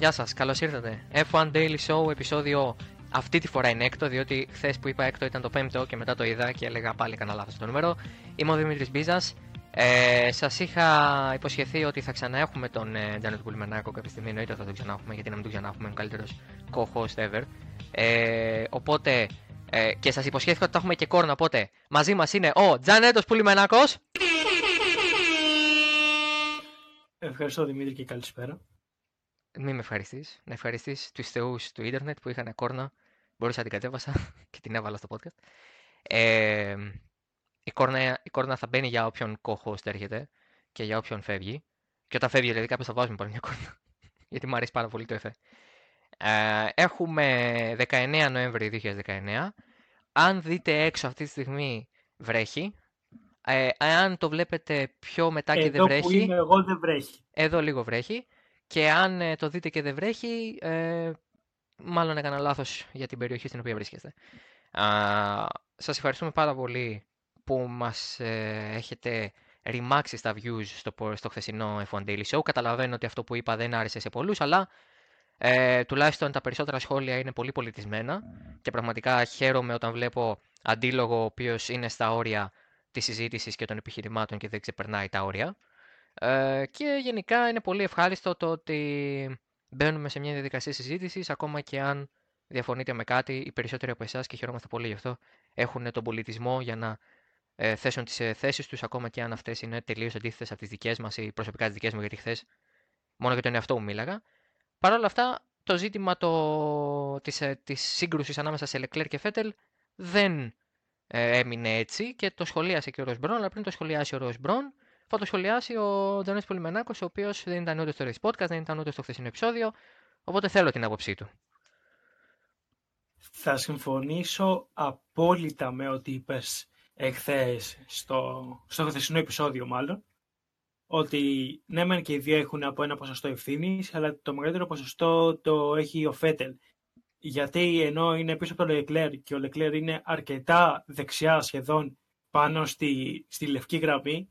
Γεια σας, καλώς ήρθατε. F1 Daily Show, επεισόδιο αυτή τη φορά είναι έκτο, διότι χθες που είπα έκτο ήταν το πέμπτο και μετά το είδα και έλεγα πάλι κανένα λάθος το νούμερο. Είμαι ο Δημήτρης Μπίζας. Ε, Σας είχα υποσχεθεί ότι θα ξαναέχουμε τον ε, Τζάνετ Πουλμενάκο κάποια στιγμή. Εννοείται θα τον ξαναέχουμε, γιατί να μην τον ξαναέχουμε. Είναι ο καλύτερος co-host ever. Ε, οπότε, ε, και σας υποσχέθηκα ότι θα έχουμε και κόρνα. Οπότε, μαζί μας είναι ο Τζάνετος Πουλμενάκο. Ευχαριστώ Δημήτρη και καλησπέρα. Μην με ευχαριστείς. Να ευχαριστείς τους θεούς του ίντερνετ που είχαν κόρνα. Μπορούσα να την κατέβασα και την έβαλα στο podcast. Ε, η, κόρνα, η κόρνα θα μπαίνει για όποιον co-host έρχεται και για όποιον φεύγει. Και όταν φεύγει, δηλαδή, κάποιος θα βάζουμε πάλι μια κόρνα. Γιατί μου αρέσει πάρα πολύ το εφέ. Ε, έχουμε 19 Νοέμβρη 2019. Αν δείτε έξω αυτή τη στιγμή βρέχει. Ε, αν το βλέπετε πιο μετά και δεν βρέχει. Εδώ που είμαι εγώ δεν βρέχει. Εδώ λίγο βρέχει. Και αν ε, το δείτε και δεν βρέχει, ε, μάλλον έκανα λάθος για την περιοχή στην οποία βρίσκεστε. Α, σας ευχαριστούμε πάρα πολύ που μας ε, έχετε ρημάξει στα views στο, στο χθεσινό F1 Daily Show. Καταλαβαίνω ότι αυτό που είπα δεν άρεσε σε πολλούς, αλλά ε, τουλάχιστον τα περισσότερα σχόλια είναι πολύ πολιτισμένα και πραγματικά χαίρομαι όταν βλέπω αντίλογο ο οποίος είναι στα όρια της συζήτησης και των επιχειρημάτων και δεν ξεπερνάει τα όρια. Ε, και γενικά είναι πολύ ευχάριστο το ότι μπαίνουμε σε μια διαδικασία συζήτησης, ακόμα και αν διαφωνείτε με κάτι, οι περισσότεροι από εσάς και χαιρόμαστε πολύ γι' αυτό έχουν τον πολιτισμό για να ε, θέσουν τις ε, θέσεις τους, ακόμα και αν αυτές είναι τελείως αντίθετες από τις δικές μας ή προσωπικά τις δικές μου, γιατί χθες μόνο για τον εαυτό μου μίλαγα. Παρ' όλα αυτά, το ζήτημα το, της, ε, της σύγκρουσης ανάμεσα σε Leclerc και Φέτελ δεν ε, έμεινε έτσι και το σχολίασε και ο Ροσμπρόν, αλλά πριν το σχολιάσει ο Ροσμπρόν, θα το σχολιάσει ο Τζανέτ Πολυμενάκος, ο οποίος δεν ήταν ούτε στο Race Podcast, δεν ήταν ούτε στο χθεσινό επεισόδιο. Οπότε θέλω την άποψή του. Θα συμφωνήσω απόλυτα με ό,τι είπες εχθές στο, στο χθεσινό επεισόδιο, μάλλον. Ότι ναι, μεν και οι δύο έχουν από ένα ποσοστό ευθύνης, αλλά το μεγαλύτερο ποσοστό το έχει ο Φέτελ. Γιατί ενώ είναι πίσω από τον Λεκλέρ και ο Λεκλέρ είναι αρκετά δεξιά σχεδόν πάνω στη, στη λευκή γραμμή,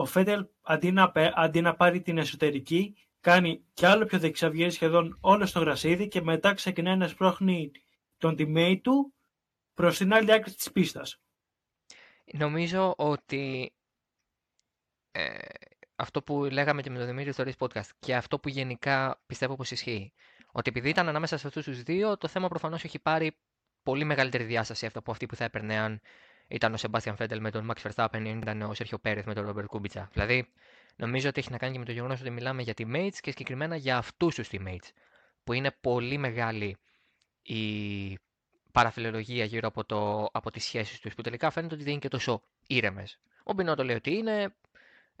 ο Φέτελ αντί να, αντί να πάρει την εσωτερική, κάνει κι άλλο πιο δεξιά, βγαίνει σχεδόν όλο στο γρασίδι και μετά ξεκινάει να σπρώχνει τον teammate του προς την άλλη άκρη της πίστας. Νομίζω ότι ε, αυτό που λέγαμε και με τον Δημήτρη στο Race Podcast και αυτό που γενικά πιστεύω πως ισχύει, ότι επειδή ήταν ανάμεσα σε αυτούς τους δύο, το θέμα προφανώς έχει πάρει πολύ μεγαλύτερη διάσταση από αυτή που θα έπαιρνε αν ήταν ο Σεμπάστιαν Φέντελ με τον Max Verstappen ή ήταν ο Σέρχιο Πέρεθ με τον Ρόμπερ Κούμπιτσα. Δηλαδή, νομίζω ότι έχει να κάνει και με το γεγονός ότι μιλάμε για teammates και συγκεκριμένα για αυτούς τους teammates. Που είναι πολύ μεγάλη η παραφιλολογία γύρω από, το, από τις σχέσεις τους που τελικά φαίνεται ότι δεν είναι και τόσο ήρεμες. Ο Μπινότο λέει ότι είναι,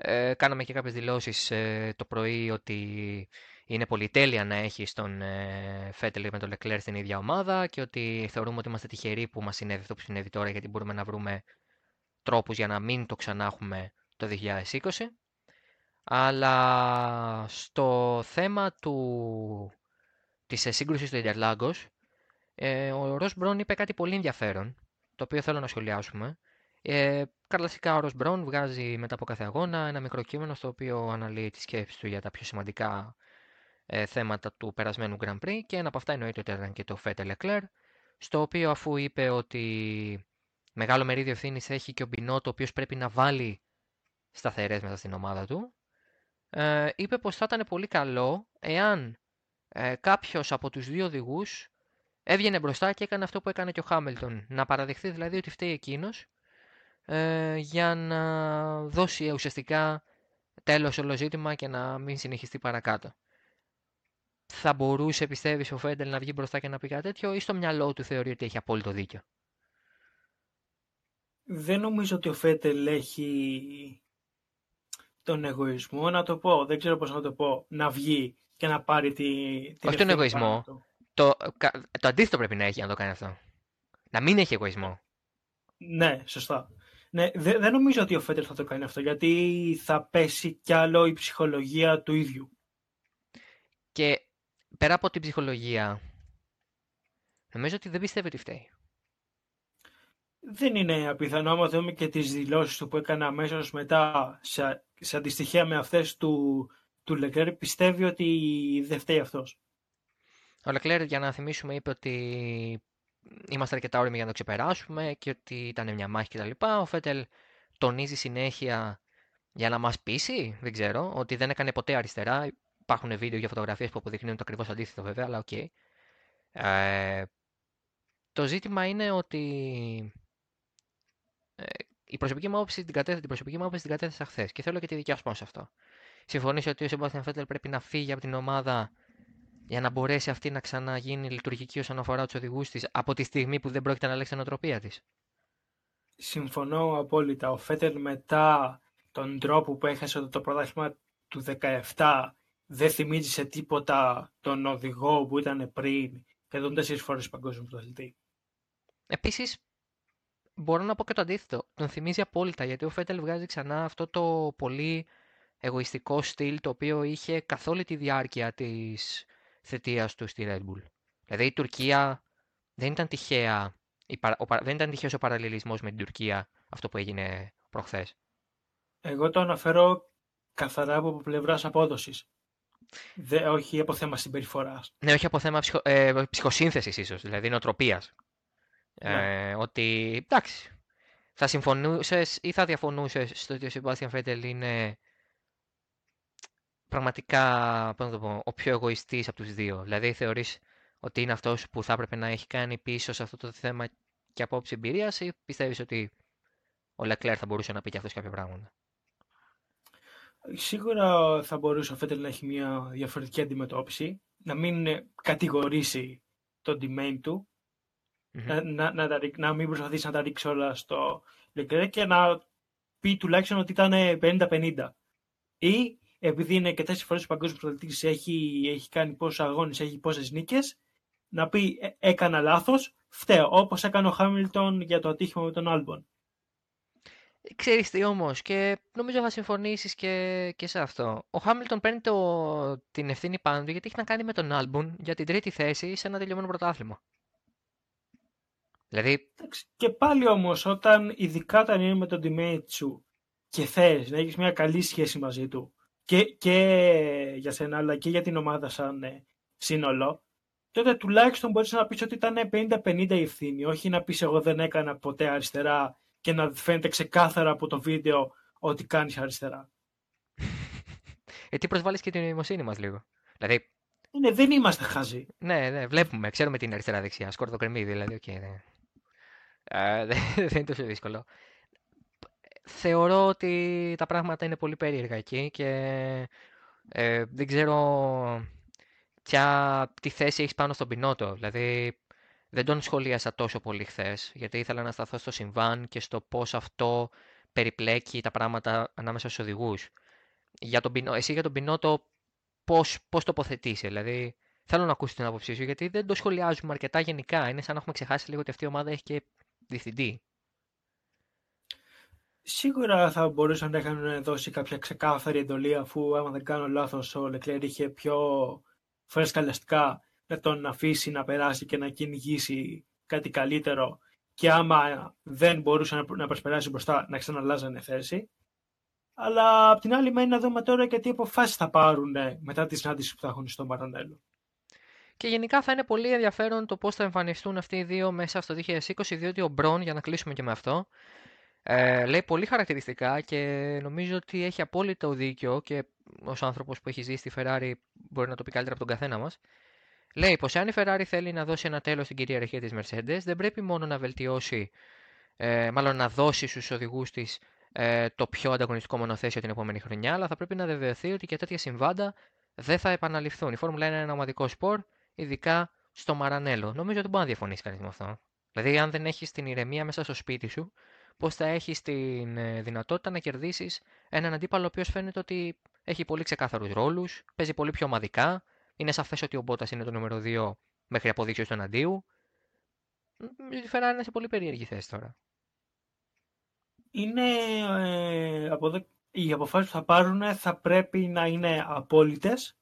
ε, κάναμε και κάποιες δηλώσεις ε, το πρωί ότι είναι πολυτέλεια να έχεις τον ε, Φέτελ με τον Λεκλέρ στην ίδια ομάδα και ότι θεωρούμε ότι είμαστε τυχεροί που μας συνέβη αυτό που συνέβη τώρα γιατί μπορούμε να βρούμε τρόπους για να μην το ξανά έχουμε το 2020. Αλλά στο θέμα του, της ε, σύγκρουσης του Ιντερλάγκος, ε, ο Ρος Μπρόν είπε κάτι πολύ ενδιαφέρον, το οποίο θέλω να σχολιάσουμε. Ε, Καρλασικά ο Ρος Μπρόν βγάζει μετά από κάθε αγώνα ένα μικρό κείμενο στο οποίο αναλύει τη σκέψη του για τα πιο σημαντικά ε, θέματα του περασμένου Grand Prix και ένα από αυτά εννοείται ότι ήταν και το Φέτε Leclerc, στο οποίο αφού είπε ότι μεγάλο μερίδιο ευθύνης έχει και ο Μπινότο, ο οποίος πρέπει να βάλει σταθερές μέσα στην ομάδα του, ε, είπε πως θα ήταν πολύ καλό εάν ε, κάποιος από τους δύο οδηγούς έβγαινε μπροστά και έκανε αυτό που έκανε και ο Χάμιλτον, να παραδεχθεί δηλαδή ότι φταίει εκείνος ε, για να δώσει ουσιαστικά τέλος όλο ζήτημα και να μην συνεχιστεί παρακάτω θα μπορούσε, πιστεύεις, ο Φέντελ να βγει μπροστά και να πει κάτι τέτοιο, ή στο μυαλό του θεωρεί ότι έχει απόλυτο δίκιο; Δεν νομίζω ότι ο Φέντελ έχει τον εγωισμό, να το πω, δεν ξέρω πώς να το πω, να βγει και να πάρει τη, την Όχι τον εγωισμό. Το, το αντίθετο πρέπει να έχει να το κάνει αυτό. Να μην έχει εγωισμό. Ναι, σωστά. Ναι, δεν, δεν νομίζω ότι ο Φέντελ θα το κάνει αυτό, γιατί θα πέσει κι άλλο η ψυχολογία του ίδιου. Και πέρα από την ψυχολογία, νομίζω ότι δεν πιστεύει ότι φταίει. Δεν είναι απίθανο, άμα δούμε και τις δηλώσεις του που έκανε αμέσως μετά, σε, σε αντιστοιχία με αυτές του, του Λεκλέρ, πιστεύει ότι δεν φταίει αυτός. Ο Λεκλέρ, για να θυμίσουμε, είπε ότι είμαστε αρκετά όριμοι για να το ξεπεράσουμε και ότι ήταν μια μάχη κτλ. Ο Φέτελ τονίζει συνέχεια για να μας πείσει, δεν ξέρω, ότι δεν έκανε ποτέ αριστερά. Υπάρχουν βίντεο και φωτογραφίες που αποδεικνύουν το ακριβώς αντίθετο βέβαια, αλλά ok. Okay. Ε, το ζήτημα είναι ότι ε, η προσωπική μου άποψη την κατέθεσα, την προσωπική μου άποψη την κατέθεσα χθες και θέλω και τη δικιά σου πάνω σε αυτό. Συμφωνείς ότι ο Σεμπάθιαν Φέτελ πρέπει να φύγει από την ομάδα για να μπορέσει αυτή να ξαναγίνει λειτουργική όσον αφορά τους οδηγούς της από τη στιγμή που δεν πρόκειται να αλλάξει την οτροπία της. Συμφωνώ απόλυτα. Ο Φέτελ μετά τον τρόπο που έχασε το πρωτάθλημα του 17 δεν θυμίζει σε τίποτα τον οδηγό που ήταν πριν και τον τέσσερις φορές παγκόσμιο πρωταθλητή. Επίσης, μπορώ να πω και το αντίθετο. Τον θυμίζει απόλυτα γιατί ο Φέτελ βγάζει ξανά αυτό το πολύ εγωιστικό στυλ το οποίο είχε καθ' όλη τη διάρκεια της θετίας του στη Red Bull. Δηλαδή η Τουρκία δεν ήταν τυχαία, δεν ήταν τυχαίος ο παραλληλισμός με την Τουρκία αυτό που έγινε προχθές. Εγώ το αναφέρω καθαρά από πλευράς απόδοσης. όχι από θέμα συμπεριφοράς. Ναι, όχι από θέμα ψυχο, ε, ψυχοσύνθεσης, ίσως, δηλαδή νοοτροπίας. Ναι. Ε, ότι εντάξει, θα συμφωνούσες ή θα διαφωνούσες στο ότι ο Σεμπάστιαν Φέτελ είναι πραγματικά πώς να το πω, ο πιο εγωιστής από τους δύο. Δηλαδή θεωρείς ότι είναι αυτός που θα έπρεπε να έχει κάνει πίσω σε αυτό το θέμα και απόψη εμπειρίας ή πιστεύεις ότι ο Λεκλέρ θα μπορούσε να πει και αυτός κάποια πράγματα; Σίγουρα θα μπορούσε ο Φέτελ να έχει μια διαφορετική αντιμετώπιση, να μην κατηγορήσει τον domain του, να, να, να, να, μην προσπαθήσει να τα ρίξει όλα στο Λεκλέρ και να πει τουλάχιστον ότι ήταν 50-50. Ή επειδή είναι και τέσσερις φορές παγκόσμιος πρωταθλητής, έχει, έχει κάνει πόσους αγώνες, έχει πόσες νίκες, να πει «Ε, έκανα λάθος, φταίω. Όπως έκανε ο Χάμιλτον για το ατύχημα με τον Άλμπον. Ξέρεις τι όμως, και νομίζω θα συμφωνήσεις και, και σε αυτό. Ο Χάμιλτον παίρνει το, την ευθύνη πάνω του γιατί έχει να κάνει με τον Άλμπον για την τρίτη θέση σε ένα τελειωμένο πρωτάθλημα. Δηλαδή... Και πάλι όμως, όταν, ειδικά όταν είναι με τον teammate σου και θες να έχεις μια καλή σχέση μαζί του, και, και για σένα αλλά και για την ομάδα σαν ε, σύνολο, τότε τουλάχιστον μπορείς να πεις ότι ήταν 50-50 η ευθύνη, όχι να πεις εγώ δεν έκανα ποτέ αριστερά και να φαίνεται ξεκάθαρα από το βίντεο ότι κάνεις αριστερά. Ε, τι προσβάλλεις και την νοημοσύνη μας λίγο. Δηλαδή... Ναι, δεν είμαστε χαζοί. Ναι, ναι, βλέπουμε, ξέρουμε την αριστερά-δεξιά, σκόρδο κρεμμύδι, δηλαδή, okay, ναι. Ε, δεν είναι τόσο δύσκολο θεωρώ ότι τα πράγματα είναι πολύ περίεργα εκεί και ε, δεν ξέρω ποια, τι θέση έχεις πάνω στον Πινότο. Δηλαδή δεν τον σχολίασα τόσο πολύ χθες, γιατί ήθελα να σταθώ στο συμβάν και στο πώς αυτό περιπλέκει τα πράγματα ανάμεσα στους οδηγούς. Για τον, εσύ για τον Πινότο πώς, πώς τοποθετήσει, δηλαδή θέλω να ακούσει την άποψή σου, γιατί δεν το σχολιάζουμε αρκετά γενικά. Είναι σαν να έχουμε ξεχάσει λίγο ότι αυτή η ομάδα έχει και διευθυντή. Σίγουρα θα μπορούσαν να είχαν δώσει κάποια ξεκάθαρη εντολή αφού άμα δεν κάνω λάθος ο Λεκλέρ είχε πιο φρέσκαλιαστικά να τον αφήσει να περάσει και να κυνηγήσει κάτι καλύτερο και άμα δεν μπορούσε να προσπεράσει μπροστά να ξαναλάζανε θέση. Αλλά απ' την άλλη μένει να δούμε τώρα και τι αποφάσεις θα πάρουν μετά τη συνάντηση που θα έχουν στο Μαρανέλο. Και γενικά θα είναι πολύ ενδιαφέρον το πώς θα εμφανιστούν αυτοί οι δύο μέσα στο 2020, διότι ο Μπρον, για να κλείσουμε και με αυτό, ε, λέει πολύ χαρακτηριστικά και νομίζω ότι έχει απόλυτο δίκιο και ως άνθρωπος που έχει ζήσει στη Ferrari μπορεί να το πει καλύτερα από τον καθένα μας. Λέει πως αν η Ferrari θέλει να δώσει ένα τέλος στην κυριαρχία της Mercedes, δεν πρέπει μόνο να βελτιώσει, ε, μάλλον να δώσει στους οδηγούς της ε, το πιο ανταγωνιστικό μονοθέσιο την επόμενη χρονιά, αλλά θα πρέπει να βεβαιωθεί ότι και τέτοια συμβάντα δεν θα επαναληφθούν. Η Φόρμουλα είναι ένα ομαδικό σπορ, ειδικά στο Μαρανέλο. Νομίζω ότι μπορεί να διαφωνήσει κανείς με αυτό. Δηλαδή, αν δεν έχεις την ηρεμία μέσα στο σπίτι σου, πώς θα έχεις την ε, δυνατότητα να κερδίσεις έναν αντίπαλο ο οποίος φαίνεται ότι έχει πολύ ξεκάθαρους ρόλους, παίζει πολύ πιο ομαδικά. Είναι σαφέ ότι ο Μπότας είναι το νούμερο 2 μέχρι αποδείξεις του εναντίου. Η Ferrari είναι σε πολύ περίεργη θέση τώρα. Είναι. Ε, από Οι αποφάσεις που θα πάρουν θα πρέπει να είναι απόλυτες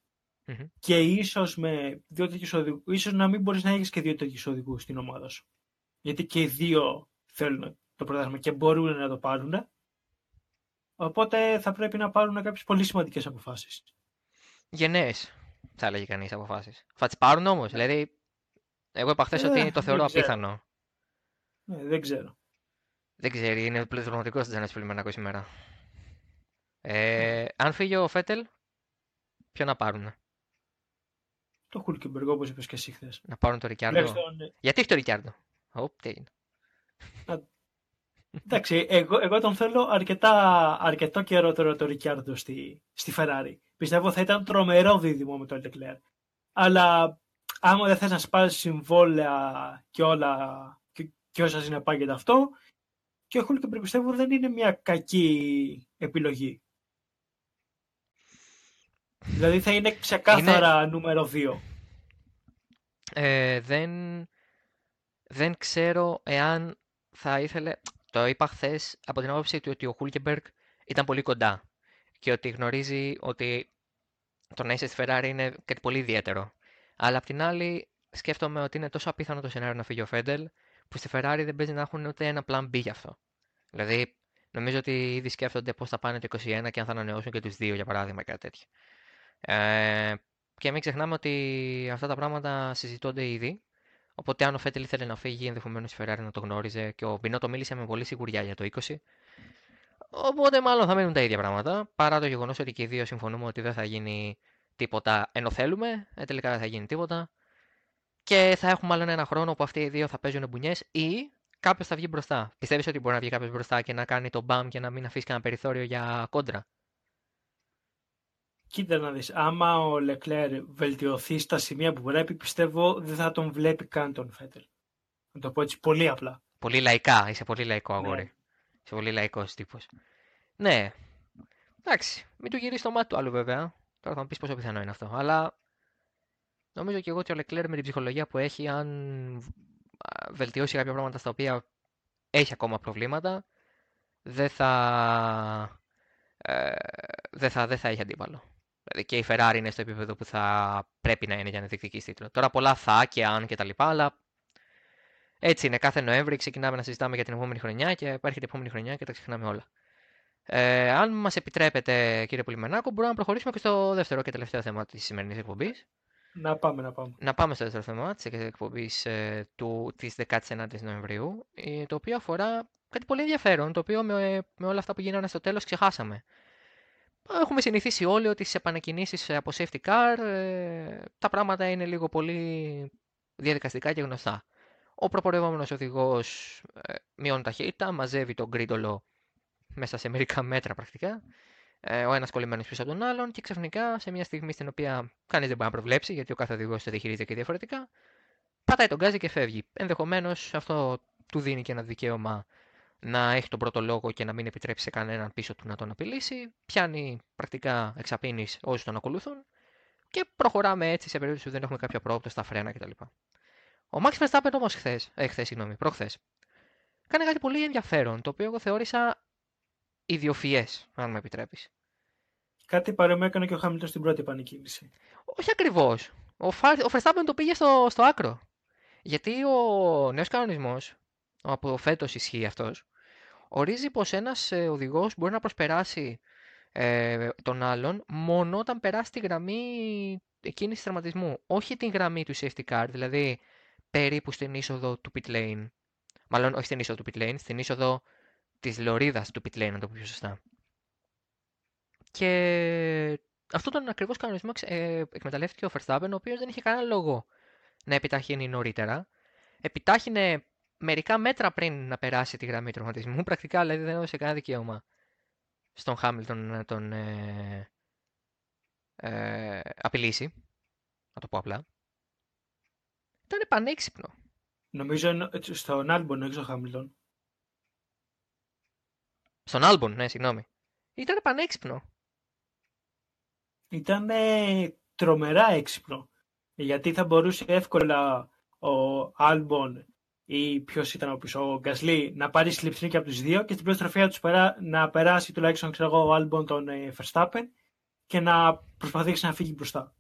mm-hmm. και ίσως με δύο τέτοιους οδηγού. ίσως να μην μπορείς να έχεις και δύο τέτοιους οδηγούς στην ομάδα σου. Γιατί και οι δύο θέλουν το πρωτάθλημα και μπορούν να το πάρουν. Οπότε θα πρέπει να πάρουν κάποιες πολύ σημαντικές αποφάσεις. Γενναίες. θα έλεγε κανείς αποφάσεις. Θα τις πάρουν όμως. Δηλαδή, εγώ είπα χθες Ε, ότι το θεωρώ δεν ξέρω. απίθανο. Ναι, δεν ξέρω. Δεν ξέρει, είναι πληθυσματικό της Τζάνετ Πελιμενάκο σήμερα. Ε, αν φύγει ο Φέτελ, ποιο να πάρουν. Το Χούλκεμπεργκ, όπως είπες και εσύ χθες. Να πάρουν το Ρικιάρντο. Τουλάχιστον, Γιατί έχει το Ρικιάρντο; Οπ, τι έγινε. Εντάξει, εγώ, εγώ τον θέλω αρκετά, αρκετό καιρό τώρα το Ρικιάρντο στη, στη Ferrari. Πιστεύω θα ήταν τρομερό δίδυμο με τον Leclerc. Αλλά άμα δεν θες να σπάσεις συμβόλαια και όλα και, και όσα συνεπάγεται αυτό, και ο Χούλκεμπεργκ πιστεύω δεν είναι μια κακή επιλογή. Δηλαδή θα είναι ξεκάθαρα νούμερο 2. Ε, δεν, δεν ξέρω εάν θα ήθελε. Το είπα χθες από την άποψη του ότι ο Χούλκεμπεργκ ήταν πολύ κοντά και ότι γνωρίζει ότι το να είσαι στη Ferrari είναι κάτι πολύ ιδιαίτερο. Αλλά απ' την άλλη, σκέφτομαι ότι είναι τόσο απίθανο το σενάριο να φύγει ο Φέντελ, που στη Ferrari δεν παίζει να έχουν ούτε ένα plan B γι' αυτό. Δηλαδή, νομίζω ότι ήδη σκέφτονται πώς θα πάνε το 21 και αν θα ανανεώσουν και τους δύο, για παράδειγμα, κάτι τέτοιο. Ε, και μην ξεχνάμε ότι αυτά τα πράγματα συζητώνται ήδη. Οπότε, αν ο Φέτελ ήθελε να φύγει, ενδεχομένως η Ferrari να το γνώριζε και ο Μπινότο μίλησε με πολύ σιγουριά για το 20. Οπότε, μάλλον θα μείνουν τα ίδια πράγματα. Παρά το γεγονός ότι και οι δύο συμφωνούμε ότι δεν θα γίνει τίποτα ενώ θέλουμε, ε, τελικά δεν θα γίνει τίποτα. Και θα έχουμε άλλο ένα χρόνο που αυτοί οι δύο θα παίζουν μπουνιές ή κάποιος θα βγει μπροστά. Πιστεύεις ότι μπορεί να βγει κάποιος μπροστά και να κάνει το μπαμ και να μην αφήσει κανένα περιθώριο για κόντρα; Κοίτα να δεις, άμα ο Λεκλέρ βελτιωθεί στα σημεία που πρέπει, πιστεύω δεν θα τον βλέπει καν τον Φέτελ. Να το πω έτσι πολύ απλά. Πολύ λαϊκά, είσαι πολύ λαϊκό αγόρι. Ναι. Είσαι πολύ λαϊκός τύπος. Ναι. Εντάξει, μην του γυρίσεις το μάτι του άλλου βέβαια. Τώρα θα μου πεις πόσο πιθανό είναι αυτό. Αλλά νομίζω και εγώ ότι ο Λεκλέρ με την ψυχολογία που έχει, αν α, βελτιώσει κάποια πράγματα στα οποία έχει ακόμα προβλήματα, δεν θα, ε, δεν θα, δεν θα έχει αντίπαλο. Δηλαδή και η Ferrari είναι στο επίπεδο που θα πρέπει να είναι για να διεκδικήσει τίτλο. Τώρα πολλά θα και αν και τα λοιπά, αλλά έτσι είναι. Κάθε Νοέμβρη ξεκινάμε να συζητάμε για την επόμενη χρονιά και υπάρχει την επόμενη χρονιά και τα ξεχνάμε όλα. Ε, αν μας επιτρέπετε, κύριε Πολυμενάκο, μπορούμε να προχωρήσουμε και στο δεύτερο και τελευταίο θέμα της σημερινής εκπομπής. Να πάμε, να πάμε. Να πάμε στο δεύτερο θέμα της εκπομπής ε, του, της 19ης Νοεμβρίου, ε, το οποίο αφορά κάτι πολύ ενδιαφέρον, το οποίο με, με όλα αυτά που γίνανε στο τέλος ξεχάσαμε. Έχουμε συνηθίσει όλοι ότι στις επανεκκινήσεις από safety car ε, τα πράγματα είναι λίγο πολύ διαδικαστικά και γνωστά. Ο προπορευόμενος οδηγός ε, μειώνει ταχύτητα, μαζεύει τον γκρίντολο μέσα σε μερικά μέτρα πρακτικά, ε, ο ένας κολλημένος πίσω από τον άλλον και ξαφνικά σε μια στιγμή στην οποία κανείς δεν μπορεί να προβλέψει γιατί ο κάθε οδηγός το διαχειρίζεται και διαφορετικά, πατάει τον γκάζι και φεύγει. Ενδεχομένως αυτό του δίνει και ένα δικαίωμα να έχει τον πρώτο λόγο και να μην επιτρέψει σε κανέναν πίσω του να τον απειλήσει. Πιάνει πρακτικά εξαπίνεις όσου τον ακολουθούν και προχωράμε έτσι σε περίπτωση που δεν έχουμε κάποια πρόοπτο στα φρένα κτλ. Ο Max Verstappen όμως χθες, ε, χθες, συγγνώμη, προχθές, κάνει κάτι πολύ ενδιαφέρον, το οποίο εγώ θεώρησα ιδιοφιέ, αν με επιτρέπεις. Κάτι παρόμοιο έκανε και ο Χάμιλτον στην πρώτη επανεκκίνηση. Όχι ακριβώς. Ο, Φα... ο Verstappen το πήγε στο, στο άκρο. Γιατί ο νέος κανονισμός, από φέτος ισχύει αυτός, ορίζει πως ένας οδηγός μπορεί να προσπεράσει ε, τον άλλον μόνο όταν περάσει τη γραμμή κίνηση τερματισμού. Όχι την γραμμή του safety car, δηλαδή περίπου στην είσοδο του pit lane. Μάλλον όχι στην είσοδο του pit lane, στην είσοδο της λωρίδας του pit lane, να το πω πιο σωστά. Και αυτό τον ακριβώς κανονισμό ε, εκμεταλλεύτηκε ο Verstappen, ο οποίος δεν είχε κανένα λόγο να επιταχύνει νωρίτερα. Επιτάχυνε μερικά μέτρα πριν να περάσει τη γραμμή τραυματισμού. Πρακτικά δηλαδή δεν έδωσε κανένα δικαίωμα στον Χάμιλτον να τον ε, ε, απειλήσει. Να το πω απλά. Ήταν πανέξυπνο. Νομίζω στον Άλμπον, όχι στον Χάμιλτον. Στον Άλμπον, ναι, συγγνώμη. Ήταν πανέξυπνο. Ήταν τρομερά έξυπνο. Γιατί θα μπορούσε εύκολα ο Άλμπον ή ποιος ήταν ο πίσω, ο Γκασλί, να πάρει slipstream και από τους δύο και στην πρώτη στροφή να, περά, να περάσει τουλάχιστον ξέρω εγώ, ο Άλμπον τον ε, Verstappen και να προσπαθήσει να φύγει μπροστά.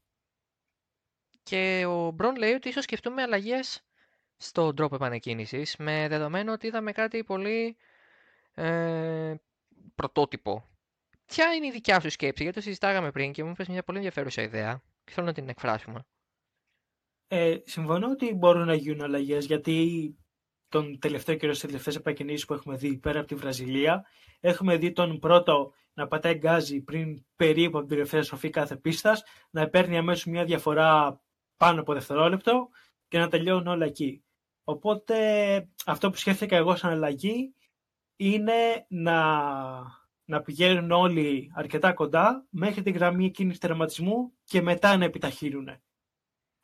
Και ο Μπρον λέει ότι ίσως σκεφτούμε αλλαγές στον τρόπο επανεκκίνησης με δεδομένο ότι είδαμε κάτι πολύ ε, πρωτότυπο. Ποια είναι η δικιά σου σκέψη, γιατί το συζητάγαμε πριν και μου είπες μια πολύ ενδιαφέρουσα ιδέα. και θέλω να την εκφράσουμε. Ε, συμφωνώ ότι μπορούν να γίνουν αλλαγές γιατί τον τελευταίο καιρό στις τελευταίες επακινήσει που έχουμε δει πέρα από τη Βραζιλία, έχουμε δει τον πρώτο να πατάει γκάζι πριν περίπου από την τελευταία στροφή κάθε πίστας, να παίρνει αμέσως μια διαφορά πάνω από δευτερόλεπτο και να τελειώνουν όλα εκεί. Οπότε αυτό που σκέφτηκα εγώ σαν αλλαγή είναι να, να πηγαίνουν όλοι αρκετά κοντά μέχρι τη γραμμή εκείνης τερματισμού και μετά να επιταχύνουν.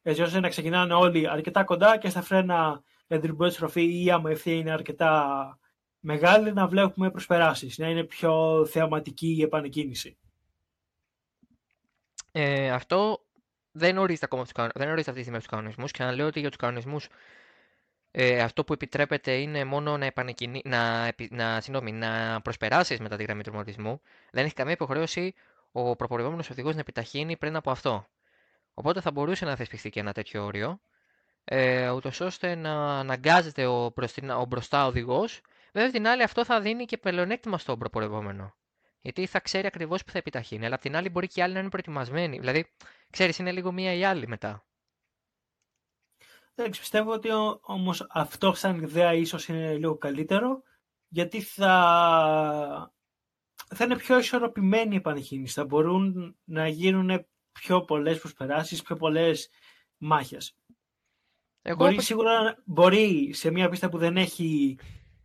Έτσι ώστε να ξεκινάνε όλοι αρκετά κοντά και στα φρένα για την πρώτη στροφή ή άμα ευθεία είναι αρκετά μεγάλη να βλέπουμε προσπεράσεις, να είναι πιο θεαματική η επανεκκίνηση. Ε, αυτό δεν ορίζεται ακόμα δεν ορίζεται αυτή τη στιγμή από τους κανονισμούς και να λέω ότι για τους κανονισμούς ε, αυτό που επιτρέπεται είναι μόνο να, να, να, συγγνώμη, να προσπεράσεις μετά τη γραμμή του ρωματισμού. Δεν έχει καμία υποχρέωση ο προπορευόμενος οδηγός να επιταχύνει πριν από αυτό. Οπότε θα μπορούσε να θεσπιστεί και ένα τέτοιο όριο, ε, ούτως ώστε να αναγκάζεται ο, ο μπροστά οδηγός. Βέβαια, την άλλη, αυτό θα δίνει και πλεονέκτημα στον προπορευόμενο. Γιατί θα ξέρει ακριβώς που θα επιταχύνει. Αλλά απ' την άλλη, μπορεί και οι άλλοι να είναι προετοιμασμένοι. Δηλαδή, ξέρεις, είναι λίγο μία ή άλλη μετά. Εντάξει, πιστεύω ότι όμως αυτό σαν ιδέα ίσως είναι λίγο καλύτερο, γιατί θα, θα είναι πιο ισορροπημένη η επανεκκίνηση. Θα μπορούν να γίνουν πιο πολλές προσπεράσεις, πιο πολλές μάχες. Μπορεί, σίγουρα, μπορεί σε μια πίστα που δεν έχει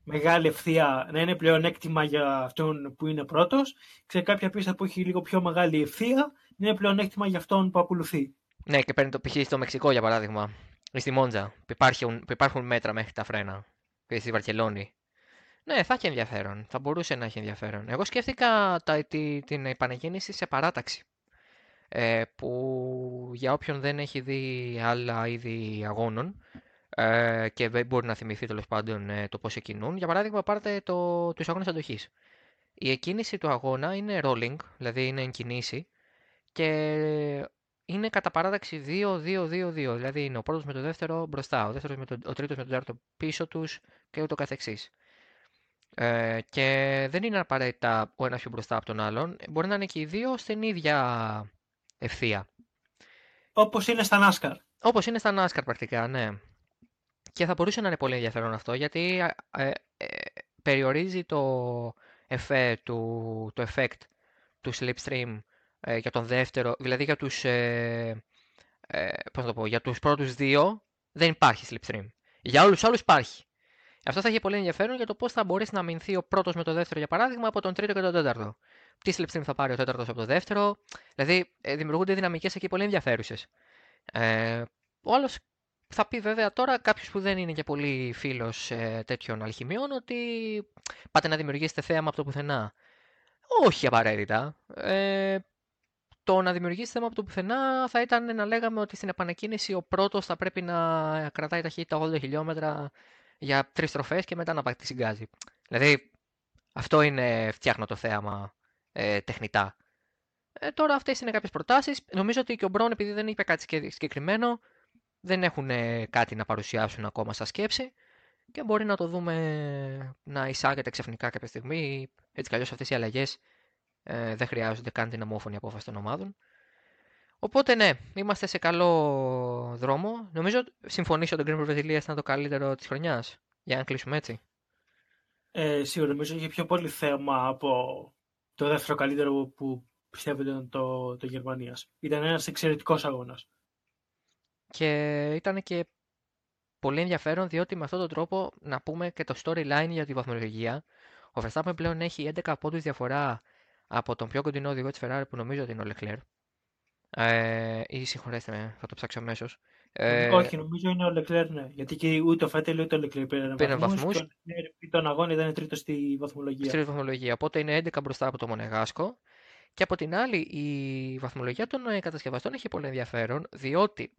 μεγάλη ευθεία να είναι πλέον έκτημα για αυτόν που είναι πρώτος. Σε κάποια πίστα που έχει λίγο πιο μεγάλη ευθεία να είναι πλέον έκτημα για αυτόν που ακολουθεί. Ναι, και παίρνει το π.χ. στο Μεξικό για παράδειγμα στη Μόντζα που υπάρχουν, που υπάρχουν μέτρα μέχρι τα φρένα και στη Βαρκελόνη. Ναι, θα έχει ενδιαφέρον. Θα μπορούσε να έχει ενδιαφέρον. Εγώ σκέφτηκα τα, τη, την επανεκκίνηση σε παράταξη. Ε, που για όποιον δεν έχει δει άλλα είδη αγώνων ε, και δεν μπορεί να θυμηθεί τέλος πάντων ε, το πώς εκκινούν, για παράδειγμα, πάρτε το, τους αγώνες αντοχής. Η εκκίνηση του αγώνα είναι rolling, δηλαδή είναι εγκινήσει και είναι κατά παράταξη 2-2-2-2. Δηλαδή είναι ο πρώτος με το δεύτερο μπροστά, ο, δεύτερος με το, ο τρίτος με τον τέταρτο πίσω τους και ούτω καθεξής. Ε, και δεν είναι απαραίτητα ο ένας πιο μπροστά από τον άλλον. Μπορεί να είναι και οι δύο στην ίδια ευθεία. Όπως είναι στα NASCAR. Όπως είναι στα NASCAR πρακτικά, ναι. Και θα μπορούσε να είναι πολύ ενδιαφέρον αυτό γιατί ε, ε, περιορίζει το, εφέ, του, το effect του slipstream ε, για τον δεύτερο, δηλαδή για τους, ε, ε, πώς το πω, για τους πρώτους δύο δεν υπάρχει slipstream. Για όλους τους άλλους υπάρχει. Αυτό θα έχει πολύ ενδιαφέρον για το πώς θα μπορέσει να αμυνθεί ο πρώτος με το δεύτερο, για παράδειγμα, από τον τρίτο και τον τέταρτο. Τι slipstream θα πάρει ο τέταρτο από το δεύτερο. Δηλαδή, ε, δημιουργούνται δυναμικές εκεί πολύ ενδιαφέρουσες. Ε, ο άλλος θα πει βέβαια τώρα κάποιος που δεν είναι και πολύ φίλος ε, τέτοιων αλχημιών ότι πάτε να δημιουργήσετε θέαμα από το πουθενά. Όχι απαραίτητα. Ε, το να δημιουργήσει θέμα από το πουθενά θα ήταν να λέγαμε ότι στην επανεκκίνηση ο πρώτος θα πρέπει να κρατάει ταχύτητα 80 χιλιόμετρα για τρεις τροφές και μετά να πάει τη συγκάζει. Δηλαδή, αυτό είναι φτιάχνω το θέαμα ε, τεχνητά. Ε, τώρα αυτές είναι κάποιες προτάσεις. Νομίζω ότι και ο Μπρόν, επειδή δεν είπε κάτι συγκεκριμένο, δεν έχουν κάτι να παρουσιάσουν ακόμα σαν σκέψη και μπορεί να το δούμε να εισάγεται ξαφνικά κάποια στιγμή. Έτσι κι αλλιώς αυτές οι αλλαγές ε, δεν χρειάζονται καν την ομόφωνη απόφαση των ομάδων. Οπότε ναι, είμαστε σε καλό δρόμο. Νομίζω συμφωνήσω ότι το Green Brewers ήταν το καλύτερο της χρονιάς. Για να κλείσουμε έτσι; Ε, σίγουρα νομίζω είχε πιο πολύ θέμα από το δεύτερο καλύτερο που πιστεύω ήταν το, το Γερμανίας. Ήταν ένας εξαιρετικός αγώνας. Και ήταν και πολύ ενδιαφέρον διότι με αυτόν τον τρόπο να πούμε και το storyline για τη βαθμολογία. Ο Verstappen πλέον έχει 11 πόντους διαφορά από τον πιο κοντινό οδηγό της Ferrari που νομίζω ότι είναι ο Leclerc. Ε, ή συγχωρέστε με, θα το ψάξω αμέσως. Ε, Όχι, νομίζω είναι ο Leclerc, ναι. Γιατί και ούτε ο Φέτελ ούτε ο Leclerc πήραν βαθμούς. Και τον αγώνα ήταν τρίτος στη βαθμολογία. Στη βαθμολογία. Οπότε είναι 11 μπροστά από το Μονεγάσκο. Και από την άλλη, η βαθμολογία των κατασκευαστών έχει πολύ ενδιαφέρον, διότι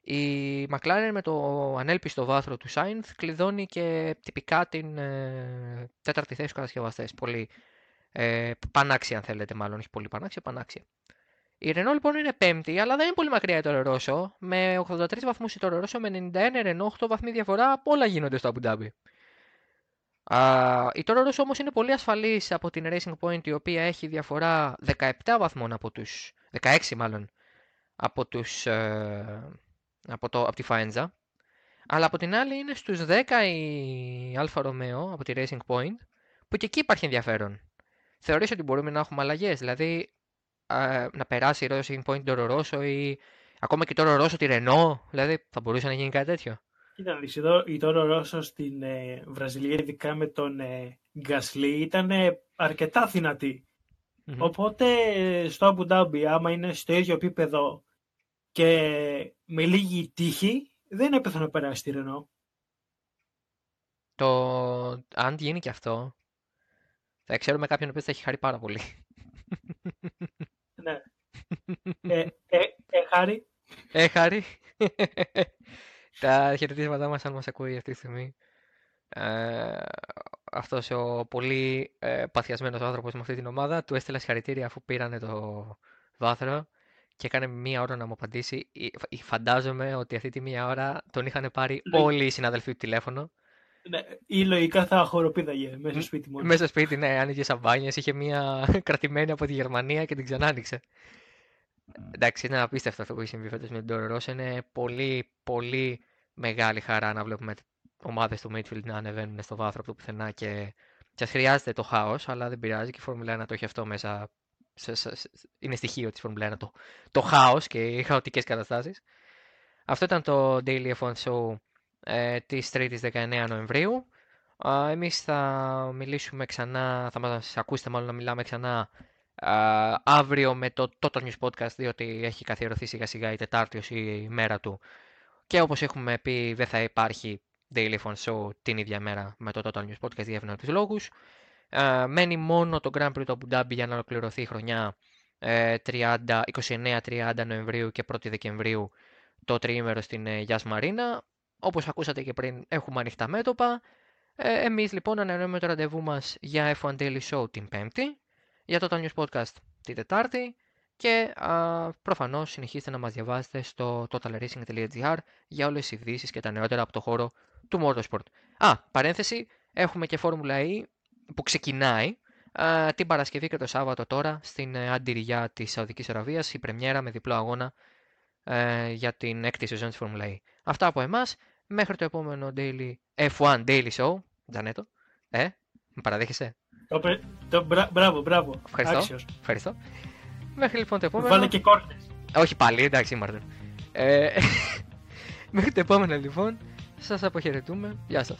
η McLaren με το ανέλπιστο βάθρο του Sainz κλειδώνει και τυπικά την ε, τέταρτη θέση του κατασκευαστές. Πολύ ε, πανάξια, αν θέλετε, μάλλον. Όχι πολύ πανάξια, πανάξια. Η Renault λοιπόν είναι πέμπτη, αλλά δεν είναι πολύ μακριά η Toro Rosso. Με 83 βαθμούς η Toro Rosso, με 91 Renault, 8 βαθμοί διαφορά, όλα γίνονται στο Abu Dhabi. η Toro Rosso όμως είναι πολύ ασφαλής από την Racing Point, η οποία έχει διαφορά 17 βαθμών από τους... 16 μάλλον, από, τους, ε, από, το, από τη Faenza. Αλλά από την άλλη είναι στους 10 η Alfa Romeo από τη Racing Point, που και εκεί υπάρχει ενδιαφέρον. Θεωρείς ότι μπορούμε να έχουμε αλλαγές, δηλαδή να περάσει η Racing Point το Rosso ή ακόμα και το Rosso τη Renault, δηλαδή θα μπορούσε να γίνει κάτι τέτοιο. Κοίτα, εδώ η Τόρο Ρώσο στην ε, Βραζιλία, ειδικά με τον ε, Γκασλή, ήταν ε, αρκετά Οπότε στο Abu Dhabi, άμα είναι στο ίδιο επίπεδο και με λίγη τύχη, δεν έπαιθα να περάσει τη Ρενό. Το... Αν γίνει και αυτό, θα ξέρουμε κάποιον που θα έχει χάρη πάρα πολύ. Ναι. ε, ε, ε, χάρη. Ε, χάρη. Τα χαιρετίσματά μας αν μας ακούει αυτή τη στιγμή. Ε, αυτός ο πολύ ε, παθιασμένος άνθρωπος με αυτή την ομάδα του έστειλα συγχαρητήρια αφού πήρανε το βάθρο και έκανε μία ώρα να μου απαντήσει. Φαντάζομαι ότι αυτή τη μία ώρα τον είχαν πάρει ναι. όλοι οι συναδελφοί του τηλέφωνο. Ναι, ή λογικά θα χοροπήδαγε μέσα στο σπίτι μόνο. Μέσα στο σπίτι, ναι, άνοιγε σαμπάνιες, είχε μία κρατημένη από τη Γερμανία και την ξανά άνοιξε. Εντάξει, είναι απίστευτο αυτό που έχει συμβεί φέτος με τον Τόρο Είναι πολύ, πολύ μεγάλη χαρά να βλέπουμε ομάδες του Midfield να ανεβαίνουν στο βάθρο από το πουθενά και σας χρειάζεται το χάος, αλλά δεν πειράζει και η Φόρμουλα 1 το έχει αυτό μέσα. Είναι στοιχείο της Φόρμουλα 1 το, το χάος και οι χαοτικές καταστάσεις. Αυτό ήταν το Daily F1 Show ε, της 3ης 19 Νοεμβρίου. Ε, εμείς θα μιλήσουμε ξανά, θα μας ακούσετε μάλλον να μιλάμε ξανά αύριο με το Total News Podcast, διότι έχει καθιερωθεί σιγά σιγά η Τετάρτη ως η μέρα του. Και όπως έχουμε πει, δεν θα υπάρχει Daily Phone Show την ίδια μέρα με το Total News Podcast για ευνόητους λόγους. μένει μόνο το Grand Prix του Abu Dhabi για να ολοκληρωθεί η χρονιά 29-30 ε, Νοεμβρίου και 1 Δεκεμβρίου το τριήμερο στην ε, Γιάς Μαρίνα. Όπως ακούσατε και πριν, έχουμε ανοιχτά μέτωπα. Ε, εμείς λοιπόν ανανεώνουμε το ραντεβού μας για F1 Daily Show την Πέμπτη για το News Podcast την Τετάρτη και α, προφανώς συνεχίστε να μας διαβάσετε στο totalracing.gr για όλες τις ειδήσεις και τα νεότερα από το χώρο του Motorsport. Α, παρένθεση, έχουμε και Φόρμουλα E που ξεκινάει α, την Παρασκευή και το Σάββατο τώρα στην ε, Αντιριά της Σαουδικής Αραβίας, η πρεμιέρα με διπλό αγώνα ε, για την έκτη σεζόν της Φόρμουλα E. Αυτά από εμάς, μέχρι το επόμενο daily, F1 Daily Show, Τζανέτο, ε, με παραδέχεσαι; Το, το, μπράβο, μπράβο. Ευχαριστώ. Ευχαριστώ. Μέχρι λοιπόν το επόμενο. Βάλε και κόρτες. Όχι πάλι, εντάξει, Μάρτιν. Ε, μέχρι το επόμενο λοιπόν. Σας αποχαιρετούμε. Γεια σας.